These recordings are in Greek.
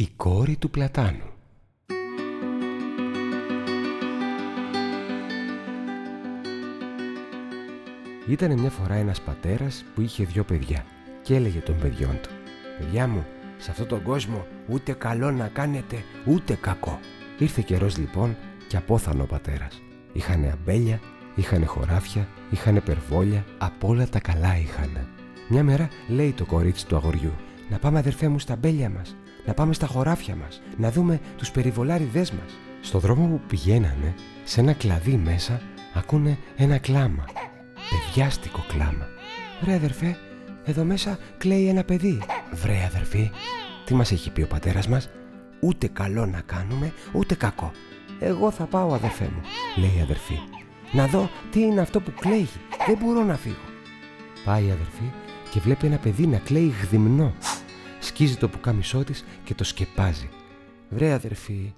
Η κόρη του Πλατάνου Ήταν μια φορά ένας πατέρας που είχε δυο παιδιά και έλεγε των παιδιών του «Παιδιά μου, σε αυτόν τον κόσμο ούτε καλό να κάνετε ούτε κακό». Ήρθε καιρός λοιπόν και απόθανε ο πατέρας. Είχανε αμπέλια, είχανε χωράφια, είχανε περβόλια, απ' όλα τα καλά είχανε. Μια μέρα λέει το κορίτσι του αγοριού «Να πάμε αδερφέ μου στα αμπέλια μας, να πάμε στα χωράφια μας, να δούμε τους περιβολάριδές μας». Στο δρόμο που πηγαίνανε, σε ένα κλαδί μέσα, ακούνε ένα κλάμα. Παιδιάστικο κλάμα. Βρε αδερφέ, εδώ μέσα κλαίει ένα παιδί. Βρε αδερφή, τι μας έχει πει ο πατέρας μας, ούτε καλό να κάνουμε, ούτε κακό. Εγώ θα πάω αδερφέ μου, λέει η αδερφή. Να δω τι είναι αυτό που κλαίει, δεν μπορώ να φύγω. Πάει η αδερφή και βλέπει ένα παιδί να κλαίει γδυμνό. Σκίζει το πουκάμισό της και το σκεπάζει. Βρε αδερφή,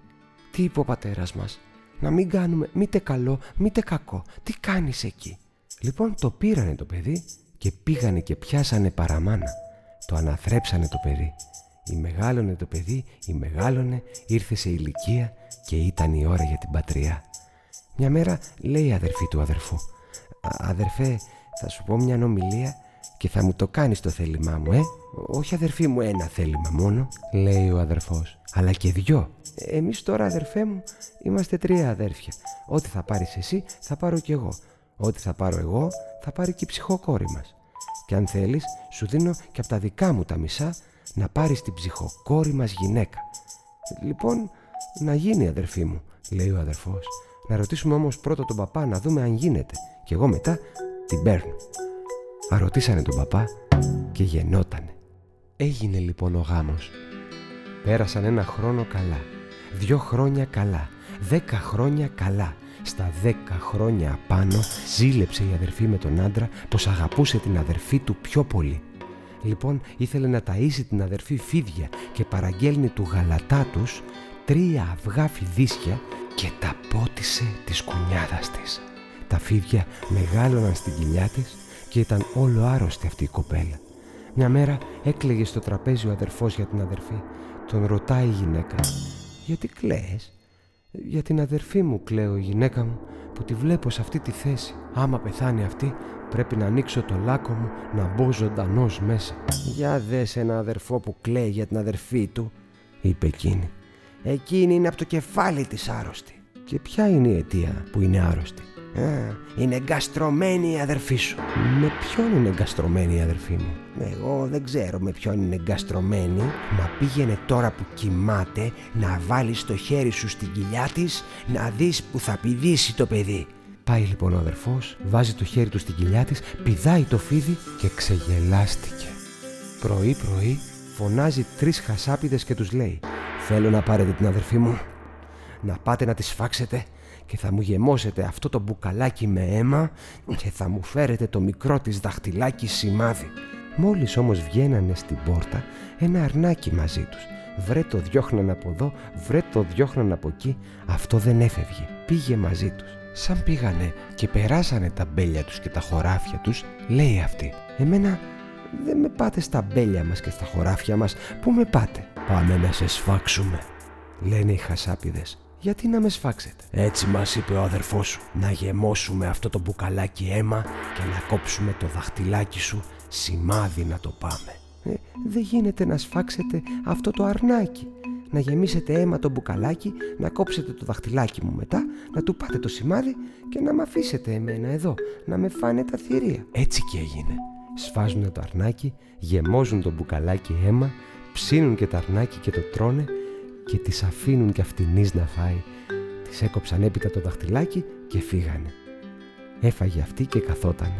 τι είπε ο πατέρας μας, να μην κάνουμε μήτε καλό μήτε κακό. Τι κάνεις εκεί; Λοιπόν το πήρανε το παιδί και πήγανε και πιάσανε παραμάνα. Το αναθρέψανε το παιδί. Η μεγάλωνε το παιδί, η μεγάλωνε, ήρθε σε ηλικία και ήταν η ώρα για την πατριά. Μια μέρα λέει η αδερφή του αδερφού «Αδερφέ, θα σου πω μια ομιλία και θα μου το κάνεις το θέλημά μου, ε» «Όχι αδερφή μου ένα θέλημα μόνο», λέει ο αδερφός «Αλλά και δυο». «Εμείς τώρα αδερφέ μου είμαστε τρία αδέρφια. Ό,τι θα πάρεις εσύ θα πάρω κι εγώ. Ό,τι θα πάρω εγώ θα πάρει και η ψυχοκόρη μας. Και αν θέλεις σου δίνω και από τα δικά μου τα μισά να πάρεις την ψυχοκόρη μας γυναίκα. Λοιπόν να γίνει αδερφή μου λέει ο αδερφός. Να ρωτήσουμε όμως πρώτα τον παπά να δούμε αν γίνεται και εγώ μετά την παίρνω. Αρωτήσανε τον παπά και γεννότανε. Έγινε λοιπόν ο γάμος. Πέρασαν ένα χρόνο καλά, δυο χρόνια καλά, δέκα χρόνια καλά στα δέκα χρόνια απάνω ζήλεψε η αδερφή με τον άντρα πως αγαπούσε την αδερφή του πιο πολύ. Λοιπόν ήθελε να ταΐσει την αδερφή φίδια και παραγγέλνει του γαλατά τους τρία αυγά φιδίσια και τα πότισε της κουνιάδας της. Τα φίδια μεγάλωναν στην κοιλιά της και ήταν όλο άρρωστη αυτή η κοπέλα. Μια μέρα έκλαιγε στο τραπέζι ο αδερφός για την αδερφή. Τον ρωτάει η γυναίκα «Γιατί κλαίες» Για την αδερφή μου κλαίω η γυναίκα μου που τη βλέπω σε αυτή τη θέση. Άμα πεθάνει αυτή πρέπει να ανοίξω το λάκκο μου να μπω ζωντανός μέσα. Για δες ένα αδερφό που κλαίει για την αδερφή του, είπε εκείνη. Εκείνη είναι από το κεφάλι της άρρωστη. Και ποια είναι η αιτία που είναι άρρωστη; Α, είναι εγκαστρωμένη η αδερφή σου. Με ποιον είναι εγκαστρωμένη η αδερφή μου; Εγώ δεν ξέρω με ποιον είναι εγκαστρωμένη. Μα πήγαινε τώρα που κοιμάται να βάλεις το χέρι σου στην κοιλιά της να δεις που θα πηδήσει το παιδί. Πάει λοιπόν ο αδερφός, βάζει το χέρι του στην κοιλιά της, πηδάει το φίδι και ξεγελάστηκε. Πρωί πρωί φωνάζει τρεις χασάπιδες και τους λέει «Θέλω να πάρετε την αδερφή μου, να πάτε να τη σφάξετε και θα μου γεμώσετε αυτό το μπουκαλάκι με αίμα και θα μου φέρετε το μικρό της δαχτυλάκι σημάδι. Μόλις όμως βγαίνανε στην πόρτα ένα αρνάκι μαζί τους. Βρε το διώχναν από εδώ, βρε το διώχναν από εκεί. Αυτό δεν έφευγε. Πήγε μαζί τους. Σαν πήγανε και περάσανε τα μπέλια τους και τα χωράφια τους, λέει αυτή. Εμένα δεν με πάτε στα μπέλια μας και στα χωράφια μας. Πού με πάτε; Πάμε να σε σφάξουμε, λένε οι χασάπιδες. Γιατί να με σφάξετε; Έτσι μας είπε ο αδερφός σου. Να γεμώσουμε αυτό το μπουκαλάκι αίμα και να κόψουμε το δαχτυλάκι σου σημάδι να το πάμε. Ε, δεν γίνεται να σφάξετε αυτό το αρνάκι. Να γεμίσετε αίμα το μπουκαλάκι, να κόψετε το δαχτυλάκι μου μετά, να του πάτε το σημάδι και να με αφήσετε εμένα εδώ, να με φάνε τα θηρία. Έτσι και έγινε. Σφάζουν το αρνάκι, γεμώζουν το μπουκαλάκι αίμα, ψήνουν και το αρνάκι και το τρώνε και τις αφήνουν κι αυτινής να φάει. Της έκοψαν έπειτα το δαχτυλάκι και φύγανε. Έφαγε αυτή και καθότανε.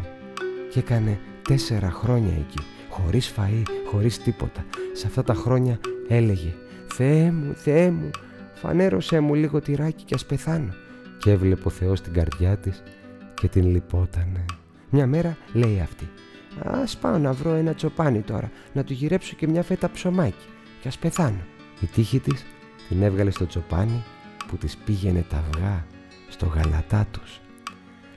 Και έκανε τέσσερα χρόνια εκεί, χωρίς φαΐ, χωρίς τίποτα. Σε αυτά τα χρόνια έλεγε «Θεέ μου, Θεέ μου, φανέρωσέ μου λίγο τυράκι και ας πεθάνω». Και έβλεπε ο Θεός την καρδιά της και την λυπότανε. Μια μέρα λέει αυτή «Ας πάω να βρω ένα τσοπάνι τώρα, να του γυρέψω και μια φέτα ψωμάκι και ας πεθάνω». Η τύχη της την έβγαλε στο τσοπάνι που της πήγαινε τα αυγά στο γαλατά τους.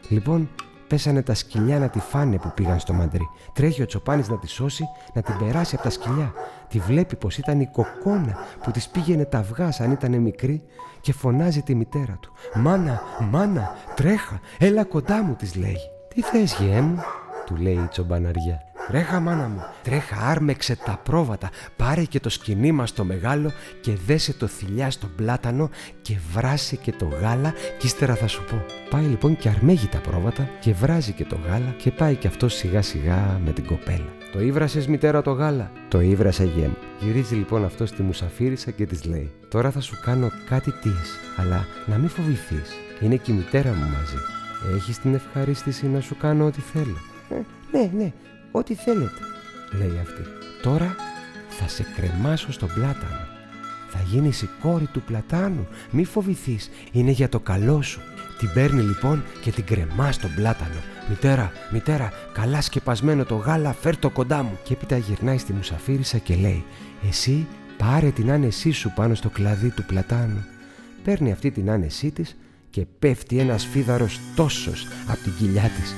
Λοιπόν Πέσανε τα σκυλιά να τη φάνε που πήγαν στο μαντρί. Τρέχει ο Τσοπάνης να τη σώσει, να την περάσει από τα σκυλιά. Τη βλέπει πως ήταν η κοκόνα που της πήγαινε τα αυγά αν ήταν μικρή και φωνάζει τη μητέρα του. Μάνα, μάνα, τρέχα, έλα κοντά μου, της λέει. Τι θες, γέ μου, του λέει η τσομπαναριά. Τρέχα μάνα μου, τρέχα άρμεξε τα πρόβατα, πάρε και το σκηνή μας το μεγάλο και δέσε το θηλιά στον πλάτανο και βράσε και το γάλα και ύστερα θα σου πω. Πάει λοιπόν και αρμέγει τα πρόβατα και βράζει και το γάλα και πάει και αυτό σιγά σιγά με την κοπέλα. Το ήβρασες μητέρα το γάλα; Το ήβρασε γέμ. Γυρίζει λοιπόν αυτός στη μουσαφίρισα και της λέει: Τώρα θα σου κάνω κάτι τη, αλλά να μην φοβηθείς. Είναι και η μητέρα μου μαζί. Έχεις την ευχαρίστηση να σου κάνω ό,τι θέλω. Ε, ναι, ναι, ό,τι θέλετε, λέει αυτή. Τώρα θα σε κρεμάσω στον πλάτανο. Θα γίνεις η κόρη του πλατάνου. Μη φοβηθείς, είναι για το καλό σου. Την παίρνει λοιπόν και την κρεμάς στον πλάτανο. Μητέρα, μητέρα, καλά σκεπασμένο το γάλα, φέρ το κοντά μου. Και έπειτα γυρνάει στη μουσαφίρισα και λέει: Εσύ πάρε την άνεσή σου πάνω στο κλαδί του πλατάνου. Παίρνει αυτή την άνεσή της και πέφτει ένας φίδαρος τόσος από την κοιλιά της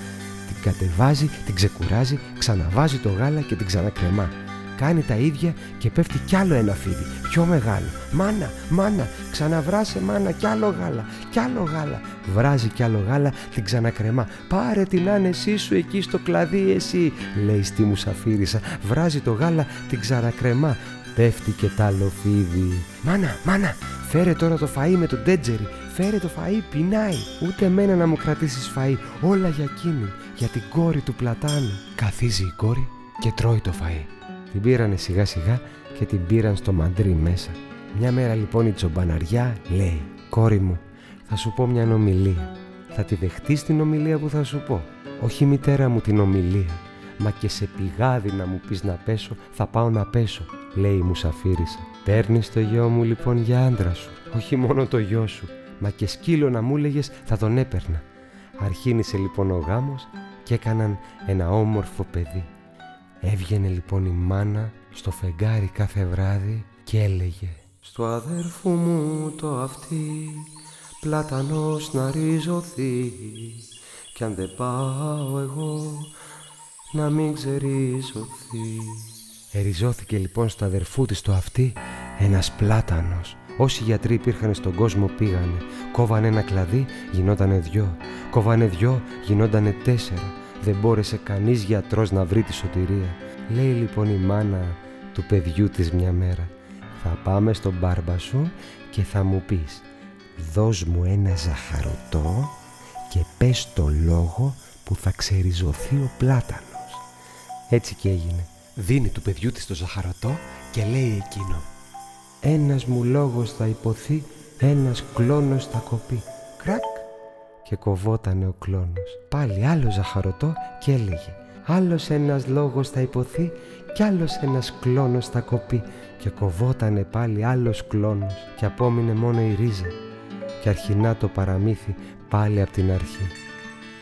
την κατεβάζει, την ξεκουράζει, ξαναβάζει το γάλα και την ξανακρεμά. Κάνει τα ίδια και πέφτει κι άλλο ένα φίδι, πιο μεγάλο. Μάνα, μάνα, ξαναβράσε μάνα κι άλλο γάλα, κι άλλο γάλα. Βράζει κι άλλο γάλα, την ξανακρεμά. Πάρε την άνεσή σου εκεί στο κλαδί εσύ, λέει στη μουσαφίρισα. Βράζει το γάλα, την ξανακρεμά. Πέφτει και τ' άλλο φίδι. Μάνα, μάνα, φέρε τώρα το φαΐ με τον τέτζερι. Φέρε το φαΐ, πεινάει. Ούτε εμένα να μου κρατήσεις φαΐ, όλα για εκείνη για την κόρη του πλατάνου. Καθίζει η κόρη και τρώει το φαΐ. Την πήρανε σιγά σιγά και την πήραν στο μαντρί μέσα. Μια μέρα λοιπόν η τσομπαναριά λέει «Κόρη μου, θα σου πω μια ομιλία. Θα τη δεχτείς την ομιλία που θα σου πω; Όχι μητέρα μου την ομιλία, μα και σε πηγάδι να μου πεις να πέσω, θα πάω να πέσω», λέει η μουσαφίρισα. Παίρνεις το γιο μου λοιπόν για άντρα σου, όχι μόνο το γιο σου, μα και σκύλο να μου έλεγες θα τον έπαιρνα. Αρχίνησε λοιπόν ο γάμος και έκαναν ένα όμορφο παιδί. Έβγαινε λοιπόν η μάνα στο φεγγάρι κάθε βράδυ και έλεγε «Στο αδέρφου μου το αυτή πλατανός να ριζωθεί κι αν δεν πάω εγώ να μην ξεριζωθεί». Εριζώθηκε λοιπόν στο αδερφού της το αυτή ένας πλάτανος Όσοι γιατροί υπήρχαν στον κόσμο πήγανε. Κόβανε ένα κλαδί, γινότανε δυο. Κόβανε δυο, γινότανε τέσσερα. Δεν μπόρεσε κανείς γιατρός να βρει τη σωτηρία. Λέει λοιπόν η μάνα του παιδιού της μια μέρα «Θα πάμε στον μπάρμπα σου και θα μου πεις «Δώσ' μου ένα ζαχαρωτό και πες το λόγο που θα ξεριζωθεί ο πλάτανος». Έτσι και έγινε. Δίνει του παιδιού της το ζαχαρωτό και λέει εκείνο «Ένας μου λόγος θα υποθεί, ένας κλόνος θα κοπεί». Κρακ! Και κοβότανε ο κλόνος. Πάλι άλλο ζαχαρωτό και έλεγε «Άλλος ένας λόγος θα υποθεί κι άλλος ένας κλόνος θα κοπεί». Και κοβότανε πάλι άλλος κλόνος και απόμεινε μόνο η ρίζα και αρχινά το παραμύθι πάλι από την αρχή.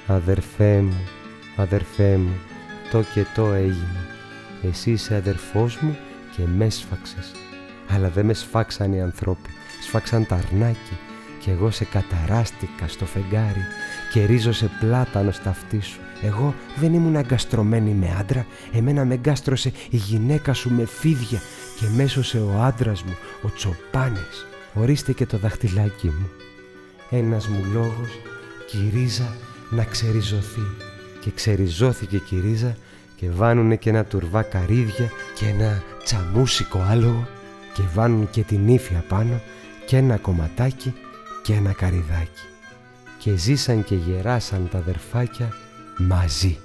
Αδερφέ μου, αδερφέ μου, το και το έγινε. Εσύ είσαι αδερφός μου και με σφάξες. Αλλά δεν με σφάξαν οι ανθρώποι, σφάξαν τα αρνάκι και εγώ σε καταράστηκα στο φεγγάρι και ρίζωσε πλάτανο στα αυτή σου. Εγώ δεν ήμουν αγκαστρωμένη με άντρα, εμένα με εγκάστρωσε η γυναίκα σου με φίδια και μέσωσε ο άντρας μου, ο Τσοπάνης. Ορίστε και το δαχτυλάκι μου. Ένας μου λόγος και η ρίζα να ξεριζωθεί. Και ξεριζώθηκε και η ρίζα και βάνουνε και ένα τουρβά καρύδια και ένα τσαμούσικο άλογο και βάνουν και την ύφη απάνω και ένα κομματάκι και ένα καριδάκι και ζήσαν και γεράσαν τα αδερφάκια μαζί.